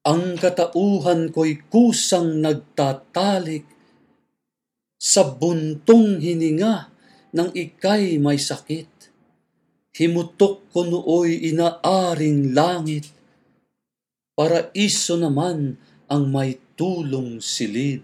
Ang katauhan ko'y kusang nagtatalik sa buntong hininga nang ika'y may sakit. Himutok ko nooy inaaring langit, paraiso naman ang may tulong silid.